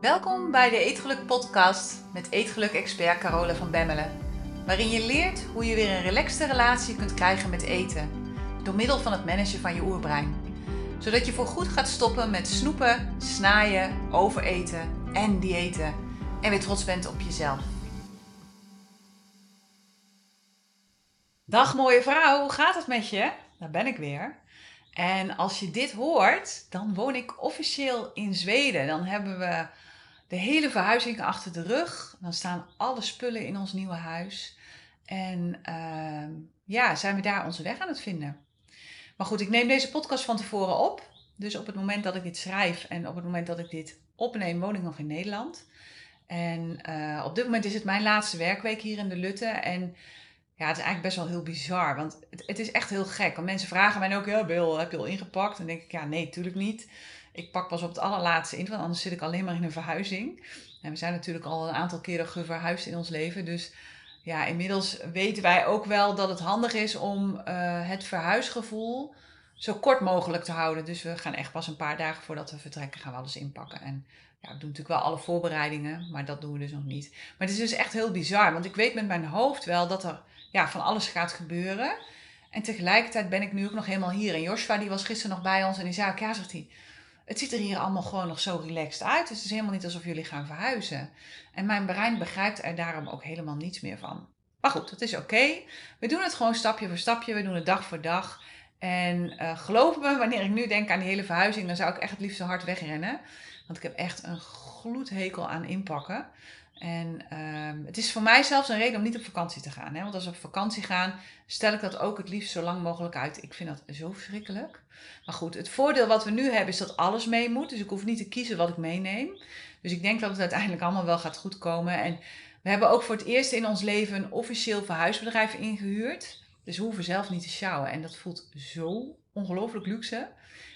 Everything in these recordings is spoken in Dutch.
Welkom bij de Eetgeluk podcast met Eetgeluk-expert Carole van Bemmelen. Waarin je leert hoe je weer een relaxte relatie kunt krijgen met eten. Door middel van het managen van je oerbrein. Zodat je voorgoed gaat stoppen met snoepen, snaaien, overeten en diëten. En weer trots bent op jezelf. Dag mooie vrouw, hoe gaat het met je? Daar ben ik weer. En als je dit hoort, dan woon ik officieel in Zweden. Dan hebben we de hele verhuizing achter de rug. Dan staan alle spullen in ons nieuwe huis. En uh, ja, zijn we daar onze weg aan het vinden. Maar goed, ik neem deze podcast van tevoren op. Dus op het moment dat ik dit schrijf en op het moment dat ik dit opneem, woon ik nog in Nederland. En uh, op dit moment is het mijn laatste werkweek hier in de Lutte. En ja, het is eigenlijk best wel heel bizar. Want het, het is echt heel gek. Want mensen vragen mij ook, ja Bill, heb je al ingepakt? En dan denk ik, ja nee, natuurlijk niet. Ik pak pas op het allerlaatste in, want anders zit ik alleen maar in een verhuizing. En we zijn natuurlijk al een aantal keren geverhuisd in ons leven. Dus ja, inmiddels weten wij ook wel dat het handig is om uh, het verhuisgevoel zo kort mogelijk te houden. Dus we gaan echt pas een paar dagen voordat we vertrekken, gaan we alles inpakken. En ja, we doen natuurlijk wel alle voorbereidingen, maar dat doen we dus nog niet. Maar het is dus echt heel bizar, want ik weet met mijn hoofd wel dat er ja, van alles gaat gebeuren. En tegelijkertijd ben ik nu ook nog helemaal hier. En Joshua die was gisteren nog bij ons en die zei ja, zegt hij, het ziet er hier allemaal gewoon nog zo relaxed uit. Dus het is helemaal niet alsof jullie gaan verhuizen. En mijn brein begrijpt er daarom ook helemaal niets meer van. Maar goed, dat is oké. We doen het gewoon stapje voor stapje. We doen het dag voor dag. En uh, geloof me, wanneer ik nu denk aan die hele verhuizing, dan zou ik echt het liefst hard wegrennen. Want ik heb echt een gloedhekel aan inpakken. En uh, het is voor mij zelfs een reden om niet op vakantie te gaan. Hè? Want als we op vakantie gaan, stel ik dat ook het liefst zo lang mogelijk uit. Ik vind dat zo verschrikkelijk. Maar goed, het voordeel wat we nu hebben is dat alles mee moet. Dus ik hoef niet te kiezen wat ik meeneem. Dus ik denk dat het uiteindelijk allemaal wel gaat goedkomen. En we hebben ook voor het eerst in ons leven een officieel verhuisbedrijf ingehuurd. Dus we hoeven zelf niet te sjouwen. En dat voelt zo ongelooflijk luxe.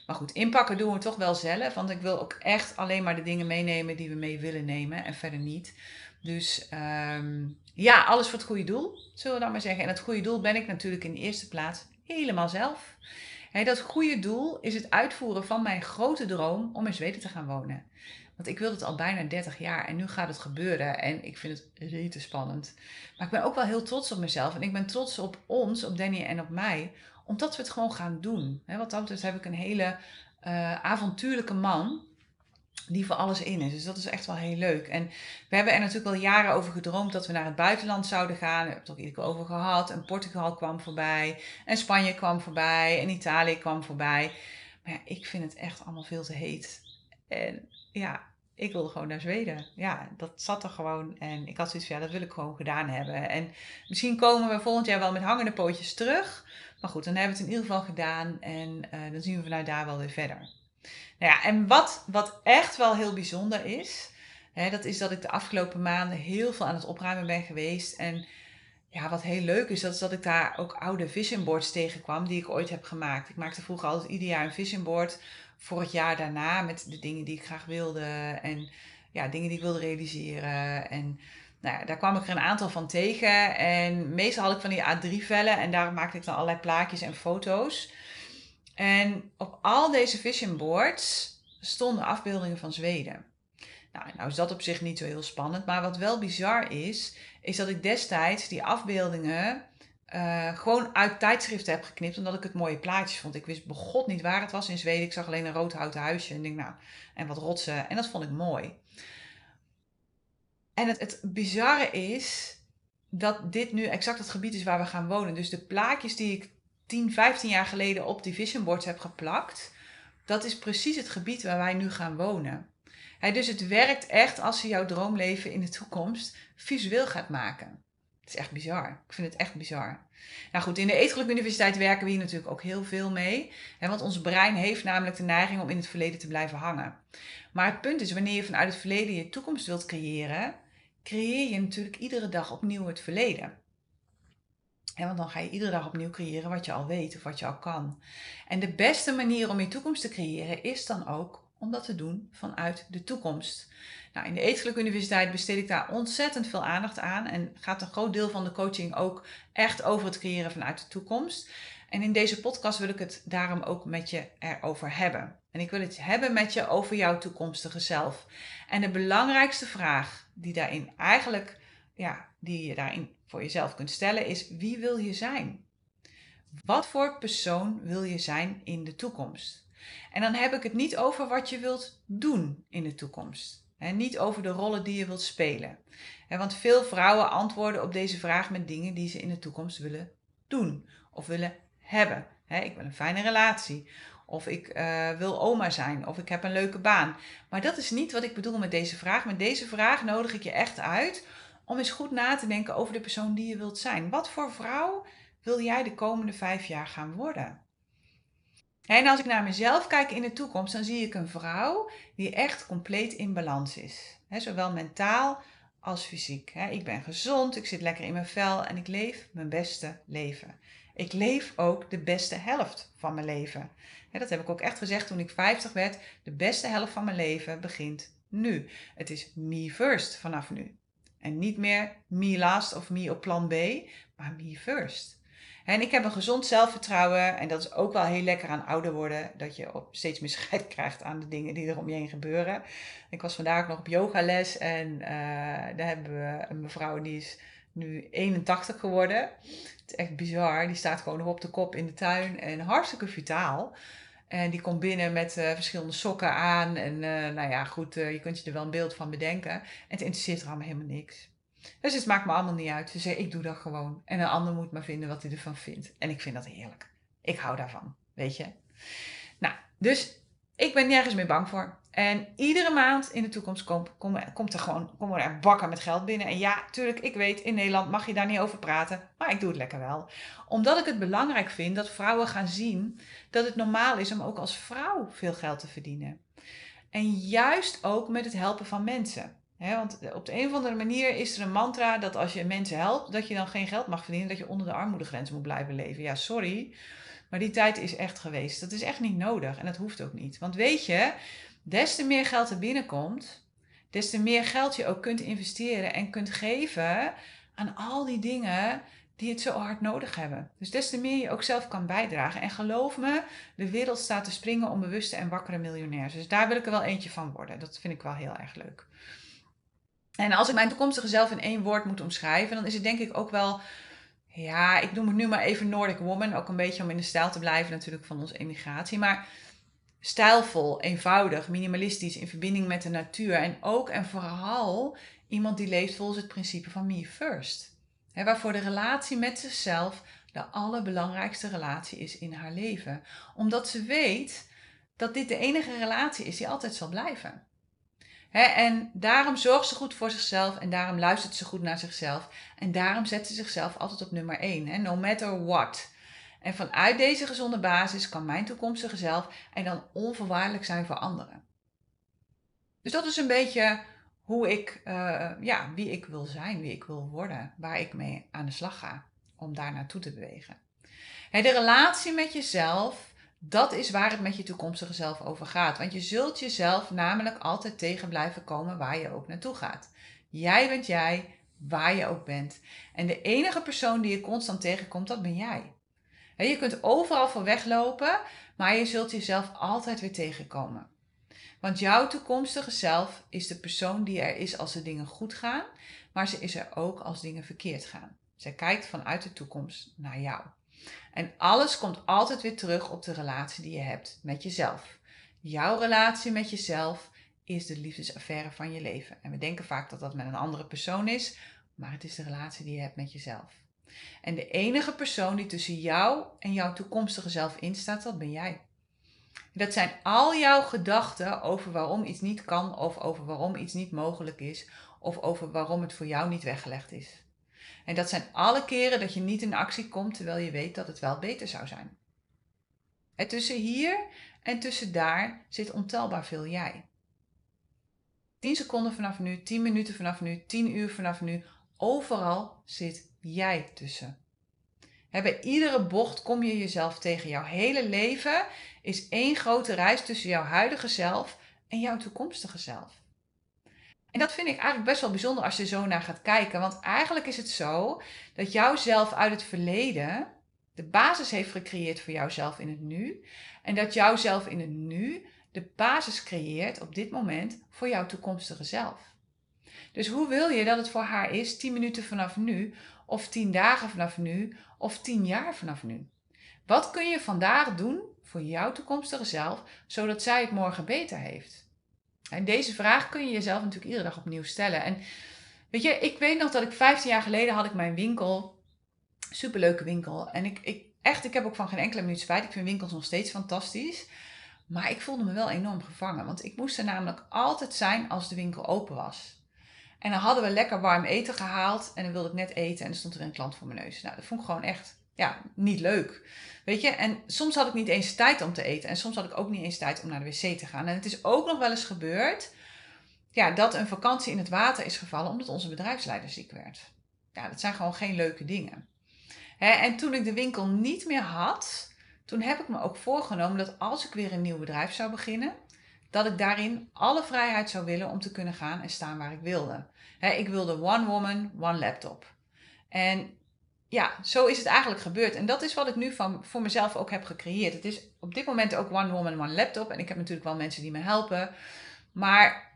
Maar goed, inpakken doen we toch wel zelf. Want ik wil ook echt alleen maar de dingen meenemen die we mee willen nemen. En verder niet. Dus um, ja, alles voor het goede doel, zullen we dan maar zeggen. En het goede doel ben ik natuurlijk in de eerste plaats helemaal zelf. Dat goede doel is het uitvoeren van mijn grote droom om in Zweden te gaan wonen. Want ik wilde het al bijna 30 jaar en nu gaat het gebeuren. En ik vind het rete spannend. Maar ik ben ook wel heel trots op mezelf. En ik ben trots op ons, op Danny en op mij. Omdat we het gewoon gaan doen. He, wat dat heb ik een hele uh, avontuurlijke man die voor alles in is. Dus dat is echt wel heel leuk. En we hebben er natuurlijk al jaren over gedroomd dat we naar het buitenland zouden gaan. We hebben het ook iedere keer over gehad. En Portugal kwam voorbij. En Spanje kwam voorbij. En Italië kwam voorbij. Maar ja, ik vind het echt allemaal veel te heet. En ja, ik wilde gewoon naar Zweden. Ja, dat zat er gewoon. En ik had zoiets van, ja, dat wil ik gewoon gedaan hebben. En misschien komen we volgend jaar wel met hangende pootjes terug. Maar goed, dan hebben we het in ieder geval gedaan. En uh, dan zien we vanuit daar wel weer verder. Nou ja, en wat, wat echt wel heel bijzonder is, hè, dat is dat ik de afgelopen maanden heel veel aan het opruimen ben geweest. En ja, wat heel leuk is, dat is dat ik daar ook oude vision boards tegenkwam die ik ooit heb gemaakt. Ik maakte vroeger altijd ieder jaar een vision board voor het jaar daarna met de dingen die ik graag wilde en ja, dingen die ik wilde realiseren. En nou daar kwam ik er een aantal van tegen. En meestal had ik van die A3-vellen en daar maakte ik dan allerlei plaatjes en foto's. En op al deze vision boards stonden afbeeldingen van Zweden. Nou, nou is dat op zich niet zo heel spannend. Maar wat wel bizar is, is dat ik destijds die afbeeldingen uh, gewoon uit tijdschriften heb geknipt. Omdat ik het mooie plaatjes vond. Ik wist begot niet waar het was in Zweden. Ik zag alleen een rood houten huisje. En denk, nou, en wat rotsen. En dat vond ik mooi. En het, bizarre is dat dit nu exact het gebied is waar we gaan wonen. Dus de plaatjes die ik 10, 15 jaar geleden op die vision boards heb geplakt, dat is precies het gebied waar wij nu gaan wonen. dus het werkt echt als je jouw droomleven in de toekomst visueel gaat maken. Het is echt bizar. Ik vind het echt bizar. Nou goed, in de Eetgeluk Universiteit werken we hier natuurlijk ook heel veel mee. Hè, want ons brein heeft namelijk de neiging om in het verleden te blijven hangen. Maar het punt is, wanneer je vanuit het verleden je toekomst wilt creëren, creëer je natuurlijk iedere dag opnieuw het verleden. En want dan ga je iedere dag opnieuw creëren wat je al weet of wat je al kan. En de beste manier om je toekomst te creëren is dan ook om dat te doen vanuit de toekomst. Nou, in de Eetgeluk Universiteit besteed ik daar ontzettend veel aandacht aan en gaat een groot deel van de coaching ook echt over het creëren vanuit de toekomst. En in deze podcast wil ik het daarom ook met je erover hebben. En ik wil het hebben met je over jouw toekomstige zelf. En de belangrijkste vraag die daarin eigenlijk, ja, die je daarin voor jezelf kunt stellen is: wie wil je zijn? Wat voor persoon wil je zijn in de toekomst? En dan heb ik het niet over wat je wilt doen in de toekomst. En niet over de rollen die je wilt spelen. Want veel vrouwen antwoorden op deze vraag met dingen die ze in de toekomst willen doen of willen hebben. Ik wil een fijne relatie. Of ik uh, wil oma zijn. Of ik heb een leuke baan. Maar dat is niet wat ik bedoel met deze vraag. Met deze vraag nodig ik je echt uit om eens goed na te denken over de persoon die je wilt zijn. Wat voor vrouw wil jij de komende vijf jaar gaan worden? En als ik naar mezelf kijk in de toekomst, dan zie ik een vrouw die echt compleet in balans is. zowel mentaal als fysiek. ik ben gezond, ik zit lekker in mijn vel en ik leef mijn beste leven. Ik leef ook de beste helft van mijn leven. Dat heb ik ook echt gezegd toen ik 50 werd. De beste helft van mijn leven begint nu. Het is me first vanaf nu. En niet meer me last of me op plan B, maar me first. En ik heb een gezond zelfvertrouwen en dat is ook wel heel lekker aan ouder worden, dat je op steeds meer scheid krijgt aan de dingen die er om je heen gebeuren. Ik was vandaag nog op yogales en uh, daar hebben we een mevrouw die is nu 81 geworden. Het is echt bizar. Die staat gewoon nog op de kop in de tuin en hartstikke vitaal. En die komt binnen met uh, verschillende sokken aan. En uh, nou ja, goed, uh, je kunt je er wel een beeld van bedenken. En het interesseert er allemaal helemaal niks. Dus het maakt me allemaal niet uit. Ze zei, ik doe dat gewoon. En een ander moet maar vinden wat hij ervan vindt. En ik vind dat heerlijk. Ik hou daarvan, weet je. Nou, dus ik ben nergens meer bang voor. En iedere maand in de toekomst komt, er gewoon komen er bakken met geld binnen. En ja, tuurlijk, ik weet, in Nederland mag je daar niet over praten. Maar ik doe het lekker wel. Omdat ik het belangrijk vind dat vrouwen gaan zien dat het normaal is om ook als vrouw veel geld te verdienen. En juist ook met het helpen van mensen. want op de een of andere manier is er een mantra dat als je mensen helpt, dat je dan geen geld mag verdienen, dat je onder de armoedegrens moet blijven leven. Ja, sorry. Maar die tijd is echt geweest. Dat is echt niet nodig en dat hoeft ook niet. Want weet je, des te meer geld er binnenkomt, des te meer geld je ook kunt investeren en kunt geven aan al die dingen die het zo hard nodig hebben. Dus des te meer je ook zelf kan bijdragen. En geloof me, de wereld staat te springen om bewuste en wakkere miljonairs. Dus daar wil ik er wel eentje van worden. Dat vind ik wel heel erg leuk. En als ik mijn toekomstige zelf in één woord moet omschrijven, dan is het denk ik ook wel ja, ik noem het nu maar even Nordic Woman. Ook een beetje om in de stijl te blijven natuurlijk van onze emigratie. Maar stijlvol, eenvoudig, minimalistisch, in verbinding met de natuur. En ook en vooral iemand die leeft volgens het principe van me first. Waarvoor de relatie met zichzelf de allerbelangrijkste relatie is in haar leven. Omdat ze weet dat dit de enige relatie is die altijd zal blijven en daarom zorgt ze goed voor zichzelf en daarom luistert ze goed naar zichzelf. En daarom zet ze zichzelf altijd op nummer 1, no matter what. En vanuit deze gezonde basis kan mijn toekomstige zelf en dan onvoorwaardelijk zijn voor anderen. Dus dat is een beetje hoe ik, uh, ja, wie ik wil zijn, wie ik wil worden, waar ik mee aan de slag ga om daar naartoe te bewegen. de relatie met jezelf dat is waar het met je toekomstige zelf over gaat. Want je zult jezelf namelijk altijd tegen blijven komen waar je ook naartoe gaat. Jij bent jij, waar je ook bent. En de enige persoon die je constant tegenkomt, dat ben jij. Je kunt overal voor weglopen, maar je zult jezelf altijd weer tegenkomen. Want jouw toekomstige zelf is de persoon die er is als de dingen goed gaan, maar ze is er ook als dingen verkeerd gaan. Zij kijkt vanuit de toekomst naar jou. En alles komt altijd weer terug op de relatie die je hebt met jezelf. Jouw relatie met jezelf is de liefdesaffaire van je leven. En we denken vaak dat dat met een andere persoon is, maar het is de relatie die je hebt met jezelf. En de enige persoon die tussen jou en jouw toekomstige zelf instaat, dat ben jij. Dat zijn al jouw gedachten over waarom iets niet kan, of over waarom iets niet mogelijk is, of over waarom het voor jou niet weggelegd is. En dat zijn alle keren dat je niet in actie komt terwijl je weet dat het wel beter zou zijn. En tussen hier en tussen daar zit ontelbaar veel jij. 10 seconden vanaf nu, 10 minuten vanaf nu, 10 uur vanaf nu, overal zit jij tussen. bij iedere bocht kom je jezelf tegen. Jouw hele leven is één grote reis tussen jouw huidige zelf en jouw toekomstige zelf. En dat vind ik eigenlijk best wel bijzonder als je zo naar gaat kijken. Want eigenlijk is het zo dat jouw zelf uit het verleden de basis heeft gecreëerd voor jouzelf in het nu. En dat jouzelf in het nu de basis creëert op dit moment voor jouw toekomstige zelf. Dus hoe wil je dat het voor haar is 10 minuten vanaf nu, of 10 dagen vanaf nu, of 10 jaar vanaf nu? Wat kun je vandaag doen voor jouw toekomstige zelf, zodat zij het morgen beter heeft? En deze vraag kun je jezelf natuurlijk iedere dag opnieuw stellen. En weet je, ik weet nog dat ik 15 jaar geleden had ik mijn winkel, superleuke winkel. En ik, ik echt, ik heb ook van geen enkele minuut spijt. Ik vind winkels nog steeds fantastisch. Maar ik voelde me wel enorm gevangen, want ik moest er namelijk altijd zijn als de winkel open was. En dan hadden we lekker warm eten gehaald en dan wilde ik net eten en er stond er een klant voor mijn neus. Nou, dat vond ik gewoon echt ja, niet leuk. Weet je, en soms had ik niet eens tijd om te eten en soms had ik ook niet eens tijd om naar de wc te gaan. En het is ook nog wel eens gebeurd ja, dat een vakantie in het water is gevallen omdat onze bedrijfsleider ziek werd. Ja, dat zijn gewoon geen leuke dingen. en toen ik de winkel niet meer had, toen heb ik me ook voorgenomen dat als ik weer een nieuw bedrijf zou beginnen, dat ik daarin alle vrijheid zou willen om te kunnen gaan en staan waar ik wilde. ik wilde one woman, one laptop. En ja, zo is het eigenlijk gebeurd. En dat is wat ik nu van, voor mezelf ook heb gecreëerd. Het is op dit moment ook one woman, one laptop. En ik heb natuurlijk wel mensen die me helpen. Maar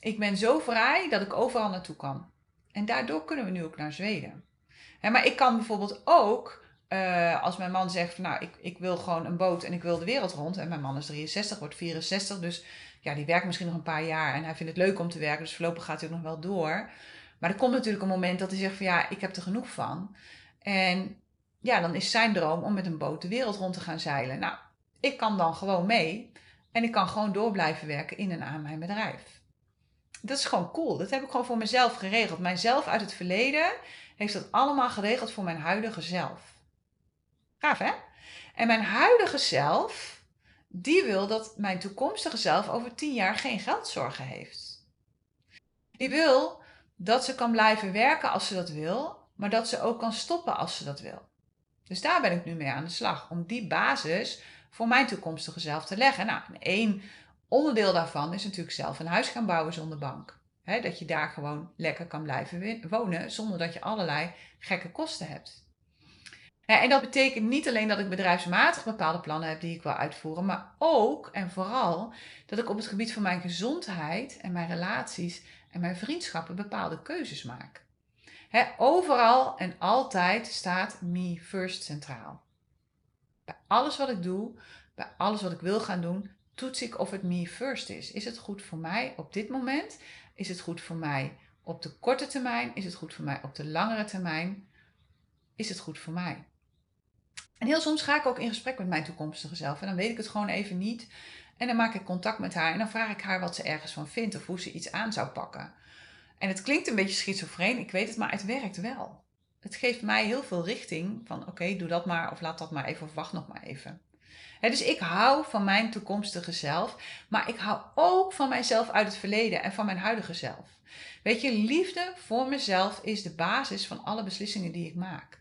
ik ben zo vrij dat ik overal naartoe kan. En daardoor kunnen we nu ook naar Zweden. maar ik kan bijvoorbeeld ook uh, als mijn man zegt van nou, ik, ik wil gewoon een boot en ik wil de wereld rond. En mijn man is 63, wordt 64. Dus ja, die werkt misschien nog een paar jaar. En hij vindt het leuk om te werken. Dus voorlopig gaat hij ook nog wel door. Maar er komt natuurlijk een moment dat hij zegt van ja, ik heb er genoeg van. En ja, dan is zijn droom om met een boot de wereld rond te gaan zeilen. Nou, ik kan dan gewoon mee. En ik kan gewoon door blijven werken in en aan mijn bedrijf. Dat is gewoon cool. Dat heb ik gewoon voor mezelf geregeld. Mijzelf uit het verleden heeft dat allemaal geregeld voor mijn huidige zelf. Gaaf hè? En mijn huidige zelf, die wil dat mijn toekomstige zelf over tien jaar geen geldzorgen heeft. Die wil dat ze kan blijven werken als ze dat wil, maar dat ze ook kan stoppen als ze dat wil. Dus daar ben ik nu mee aan de slag, om die basis voor mijn toekomstige zelf te leggen. Nou, één onderdeel daarvan is natuurlijk zelf een huis gaan bouwen zonder bank. dat je daar gewoon lekker kan blijven wonen zonder dat je allerlei gekke kosten hebt. En dat betekent niet alleen dat ik bedrijfsmatig bepaalde plannen heb die ik wil uitvoeren, maar ook en vooral dat ik op het gebied van mijn gezondheid en mijn relaties en mijn vriendschappen bepaalde keuzes maak. overal en altijd staat me first centraal. Bij alles wat ik doe, bij alles wat ik wil gaan doen, toets ik of het me first is. Is het goed voor mij op dit moment? Is het goed voor mij op de korte termijn? Is het goed voor mij op de langere termijn? Is het goed voor mij? En heel soms ga ik ook in gesprek met mijn toekomstige zelf. En dan weet ik het gewoon even niet. En dan maak ik contact met haar en dan vraag ik haar wat ze ergens van vindt of hoe ze iets aan zou pakken. En het klinkt een beetje schizofreen, ik weet het, maar het werkt wel. Het geeft mij heel veel richting van oké, doe dat maar of laat dat maar even of wacht nog maar even. dus ik hou van mijn toekomstige zelf, maar ik hou ook van mijzelf uit het verleden en van mijn huidige zelf. Weet je, liefde voor mezelf is de basis van alle beslissingen die ik maak.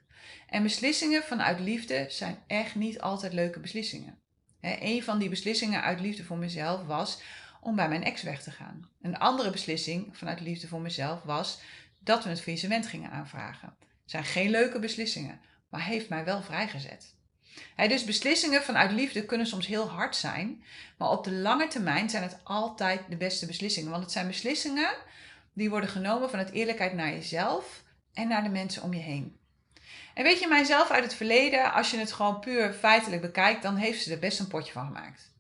En beslissingen vanuit liefde zijn echt niet altijd leuke beslissingen. een van die beslissingen uit liefde voor mezelf was om bij mijn ex weg te gaan. Een andere beslissing vanuit liefde voor mezelf was dat we het faillissement gingen aanvragen. Zijn geen leuke beslissingen, maar heeft mij wel vrijgezet. dus beslissingen vanuit liefde kunnen soms heel hard zijn, maar op de lange termijn zijn het altijd de beste beslissingen. Want het zijn beslissingen die worden genomen vanuit eerlijkheid naar jezelf en naar de mensen om je heen. En weet je, mijzelf uit het verleden, als je het gewoon puur feitelijk bekijkt, dan heeft ze er best een potje van gemaakt.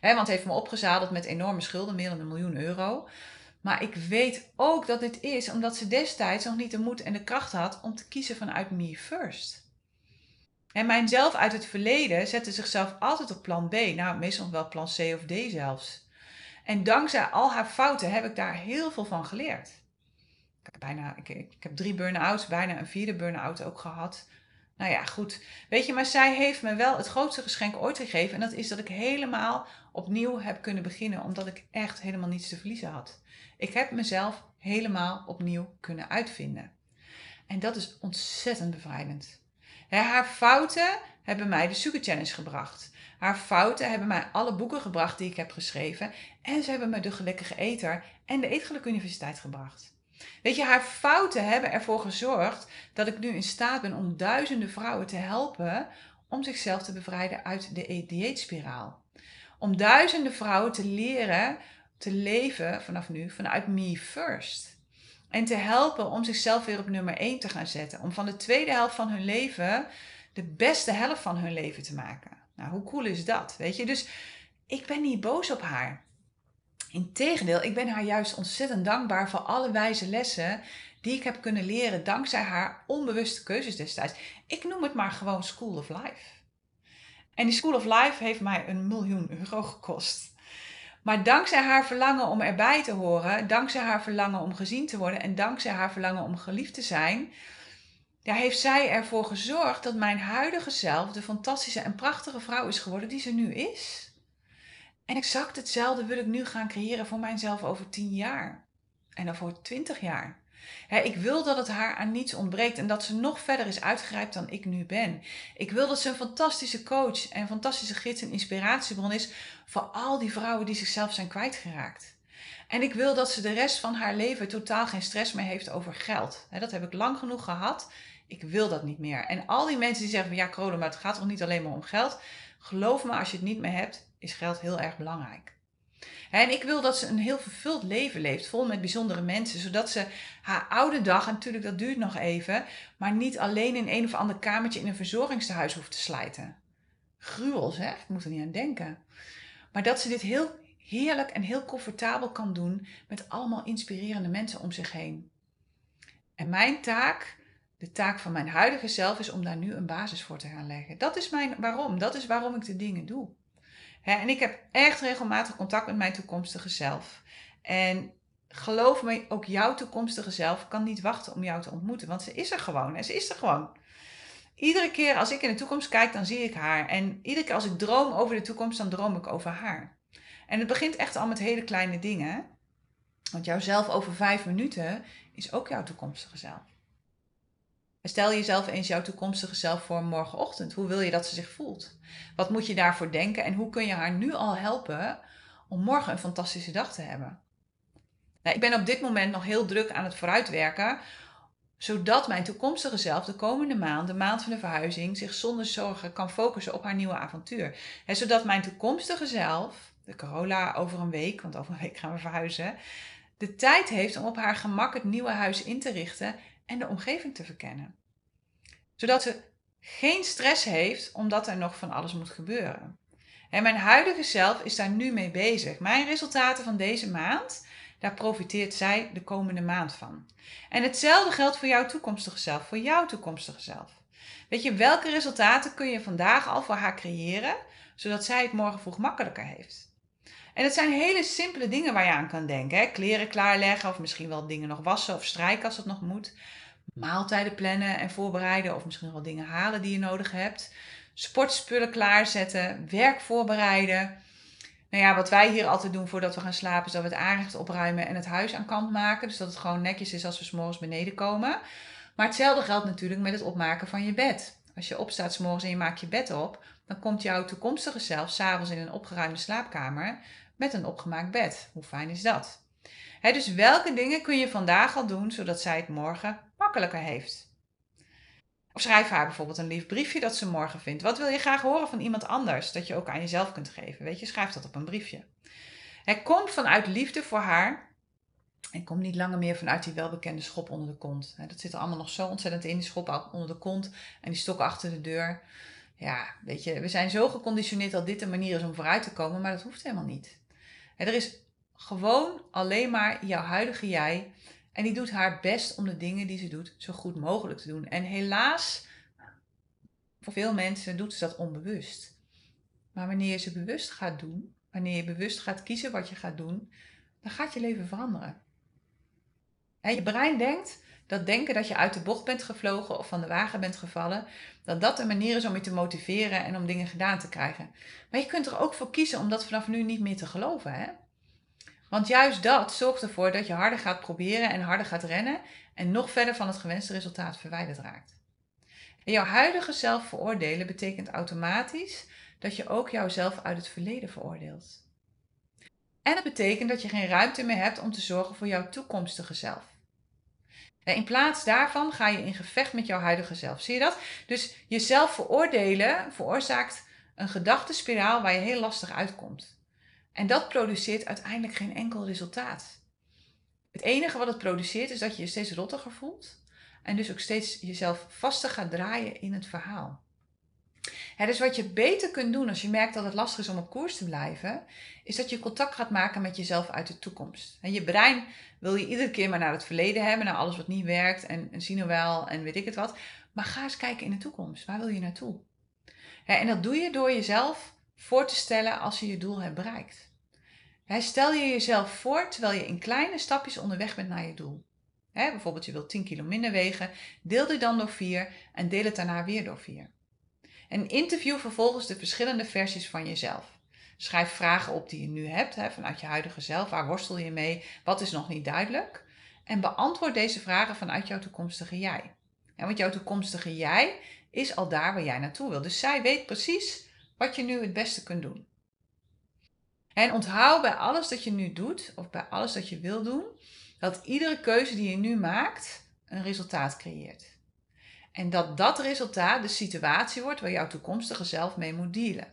He, want heeft me opgezadeld met enorme schulden, meer dan een miljoen euro. Maar ik weet ook dat dit is omdat ze destijds nog niet de moed en de kracht had om te kiezen vanuit me first. En mijzelf uit het verleden zette zichzelf altijd op plan B. Nou, meestal wel plan C of D zelfs. En dankzij al haar fouten heb ik daar heel veel van geleerd bijna, ik, ik heb drie burn-outs, bijna een vierde burn-out ook gehad. Nou ja, goed. Weet je, maar zij heeft me wel het grootste geschenk ooit gegeven. En dat is dat ik helemaal opnieuw heb kunnen beginnen, omdat ik echt helemaal niets te verliezen had. Ik heb mezelf helemaal opnieuw kunnen uitvinden. En dat is ontzettend bevrijdend. Haar fouten hebben mij de Sugar Challenge gebracht. Haar fouten hebben mij alle boeken gebracht die ik heb geschreven. En ze hebben me de Gelukkige Eter en de Eetgeluk Universiteit gebracht. Weet je, haar fouten hebben ervoor gezorgd dat ik nu in staat ben om duizenden vrouwen te helpen om zichzelf te bevrijden uit de dieetspiraal. Om duizenden vrouwen te leren te leven vanaf nu vanuit me first. En te helpen om zichzelf weer op nummer 1 te gaan zetten. Om van de tweede helft van hun leven de beste helft van hun leven te maken. Nou, hoe cool is dat? Weet je, dus ik ben niet boos op haar. Integendeel, ik ben haar juist ontzettend dankbaar voor alle wijze lessen die ik heb kunnen leren dankzij haar onbewuste keuzes destijds. Ik noem het maar gewoon School of Life. En die School of Life heeft mij een miljoen euro gekost. Maar dankzij haar verlangen om erbij te horen, dankzij haar verlangen om gezien te worden en dankzij haar verlangen om geliefd te zijn, heeft zij ervoor gezorgd dat mijn huidige zelf de fantastische en prachtige vrouw is geworden die ze nu is. En exact hetzelfde wil ik nu gaan creëren voor mijzelf over 10 jaar. En over 20 jaar ik wil dat het haar aan niets ontbreekt en dat ze nog verder is uitgerijpt dan ik nu ben. Ik wil dat ze een fantastische coach en fantastische gids en inspiratiebron is voor al die vrouwen die zichzelf zijn kwijtgeraakt. En ik wil dat ze de rest van haar leven totaal geen stress meer heeft over geld. dat heb ik lang genoeg gehad. Ik wil dat niet meer. En al die mensen die zeggen: ja, Crode, maar het gaat toch niet alleen maar om geld? Geloof me, als je het niet meer hebt, is geld heel erg belangrijk. En ik wil dat ze een heel vervuld leven leeft, vol met bijzondere mensen, zodat ze haar oude dag, en natuurlijk dat duurt nog even, maar niet alleen in een of ander kamertje in een verzorgingstehuis hoeft te slijten. Gruwel zeg, ik moet er niet aan denken. Maar dat ze dit heel heerlijk en heel comfortabel kan doen met allemaal inspirerende mensen om zich heen. En mijn taak, de taak van mijn huidige zelf, is om daar nu een basis voor te gaan leggen. Dat is mijn waarom. Dat is waarom ik de dingen doe en ik heb echt regelmatig contact met mijn toekomstige zelf. En geloof me, ook jouw toekomstige zelf kan niet wachten om jou te ontmoeten. Want ze is er gewoon. En ze is er gewoon. Iedere keer als ik in de toekomst kijk, dan zie ik haar. En iedere keer als ik droom over de toekomst, dan droom ik over haar. En het begint echt al met hele kleine dingen. Want jouzelf over vijf minuten is ook jouw toekomstige zelf. Stel jezelf eens jouw toekomstige zelf voor morgenochtend. Hoe wil je dat ze zich voelt? Wat moet je daarvoor denken en hoe kun je haar nu al helpen om morgen een fantastische dag te hebben? Nou, ik ben op dit moment nog heel druk aan het vooruitwerken, zodat mijn toekomstige zelf de komende maand, de maand van de verhuizing, zich zonder zorgen kan focussen op haar nieuwe avontuur. En zodat mijn toekomstige zelf, de Corolla over een week, want over een week gaan we verhuizen, de tijd heeft om op haar gemak het nieuwe huis in te richten en de omgeving te verkennen. Zodat ze geen stress heeft omdat er nog van alles moet gebeuren. En mijn huidige zelf is daar nu mee bezig. Mijn resultaten van deze maand, daar profiteert zij de komende maand van. En hetzelfde geldt voor jouw toekomstige zelf, voor jouw toekomstige zelf. Weet je, welke resultaten kun je vandaag al voor haar creëren, zodat zij het morgen vroeg makkelijker heeft? En het zijn hele simpele dingen waar je aan kan denken. Hè? Kleren klaarleggen of misschien wel dingen nog wassen of strijken als het nog moet maaltijden plannen en voorbereiden of misschien wel dingen halen die je nodig hebt. Sportspullen klaarzetten, werk voorbereiden. Nou ja, wat wij hier altijd doen voordat we gaan slapen, is dat we het aanrecht opruimen en het huis aan kant maken. Dus dat het gewoon netjes is als we s'morgens beneden komen. Maar hetzelfde geldt natuurlijk met het opmaken van je bed. Als je opstaat s'morgens en je maakt je bed op, dan komt jouw toekomstige zelf s'avonds in een opgeruimde slaapkamer met een opgemaakt bed. Hoe fijn is dat? Dus welke dingen kun je vandaag al doen zodat zij het morgen makkelijker heeft? Of schrijf haar bijvoorbeeld een lief briefje dat ze morgen vindt. Wat wil je graag horen van iemand anders dat je ook aan jezelf kunt geven? Weet je, schrijf dat op een briefje. Het komt vanuit liefde voor haar en kom niet langer meer vanuit die welbekende schop onder de kont. Dat zit er allemaal nog zo ontzettend in, die schop onder de kont en die stok achter de deur. Ja, weet je, we zijn zo geconditioneerd dat dit de manier is om vooruit te komen, maar dat hoeft helemaal niet. Er is gewoon alleen maar jouw huidige jij. En die doet haar best om de dingen die ze doet zo goed mogelijk te doen. En helaas, voor veel mensen doet ze dat onbewust. Maar wanneer je ze bewust gaat doen, wanneer je bewust gaat kiezen wat je gaat doen, dan gaat je leven veranderen. En je brein denkt dat denken dat je uit de bocht bent gevlogen of van de wagen bent gevallen, dat dat een manier is om je te motiveren en om dingen gedaan te krijgen. Maar je kunt er ook voor kiezen om dat vanaf nu niet meer te geloven. Hè? Want juist dat zorgt ervoor dat je harder gaat proberen en harder gaat rennen en nog verder van het gewenste resultaat verwijderd raakt. En jouw huidige zelf veroordelen betekent automatisch dat je ook jouzelf uit het verleden veroordeelt. En het betekent dat je geen ruimte meer hebt om te zorgen voor jouw toekomstige zelf. In plaats daarvan ga je in gevecht met jouw huidige zelf. Zie je dat? Dus jezelf veroordelen veroorzaakt een gedachtenspiraal waar je heel lastig uitkomt. En dat produceert uiteindelijk geen enkel resultaat. Het enige wat het produceert is dat je je steeds rottiger voelt en dus ook steeds jezelf vaster gaat draaien in het verhaal. dus wat je beter kunt doen als je merkt dat het lastig is om op koers te blijven, is dat je contact gaat maken met jezelf uit de toekomst. En je brein wil je iedere keer maar naar het verleden hebben, naar alles wat niet werkt en, en zien wel en weet ik het wat. Maar ga eens kijken in de toekomst. Waar wil je naartoe? en dat doe je door jezelf voor te stellen als je je doel hebt bereikt. Stel je jezelf voor terwijl je in kleine stapjes onderweg bent naar je doel. bijvoorbeeld je wilt 10 kilo minder wegen, deel dit dan door 4 en deel het daarna weer door 4. En interview vervolgens de verschillende versies van jezelf. Schrijf vragen op die je nu hebt vanuit je huidige zelf. Waar worstel je mee? Wat is nog niet duidelijk? En beantwoord deze vragen vanuit jouw toekomstige jij. want jouw toekomstige jij is al daar waar jij naartoe wil. Dus zij weet precies wat je nu het beste kunt doen. En onthoud bij alles dat je nu doet, of bij alles dat je wil doen, dat iedere keuze die je nu maakt een resultaat creëert. En dat dat resultaat de situatie wordt waar jouw toekomstige zelf mee moet dealen.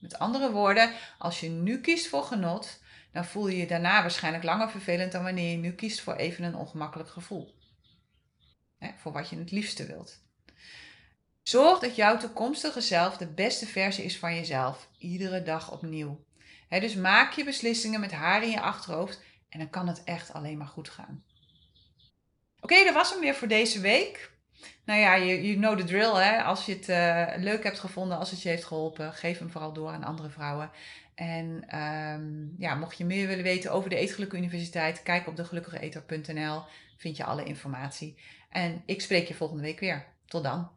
Met andere woorden, als je nu kiest voor genot, dan voel je je daarna waarschijnlijk langer vervelend dan wanneer je nu kiest voor even een ongemakkelijk gevoel. voor wat je het liefste wilt. Zorg dat jouw toekomstige zelf de beste versie is van jezelf, iedere dag opnieuw. Dus maak je beslissingen met haar in je achterhoofd en dan kan het echt alleen maar goed gaan. Oké, dat was hem weer voor deze week. Nou ja, you, know the drill. Hè? Als je het uh, leuk hebt gevonden, als het je heeft geholpen, geef hem vooral door aan andere vrouwen. En um, ja, mocht je meer willen weten over de Eetgelukkige Universiteit, kijk op degelukkigeeter.nl. Vind je alle informatie. En ik spreek je volgende week weer. Tot dan.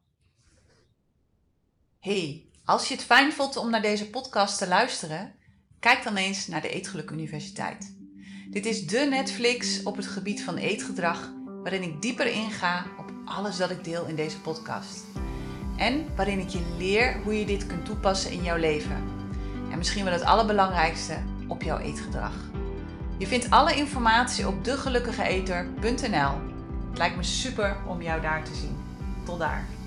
Hey, als je het fijn vond om naar deze podcast te luisteren, kijk dan eens naar de Eetgeluk Universiteit. Dit is de Netflix op het gebied van eetgedrag, waarin ik dieper inga op alles dat ik deel in deze podcast. En waarin ik je leer hoe je dit kunt toepassen in jouw leven. En misschien wel het allerbelangrijkste, op jouw eetgedrag. Je vindt alle informatie op degelukkigeeter.nl. Het lijkt me super om jou daar te zien. Tot daar.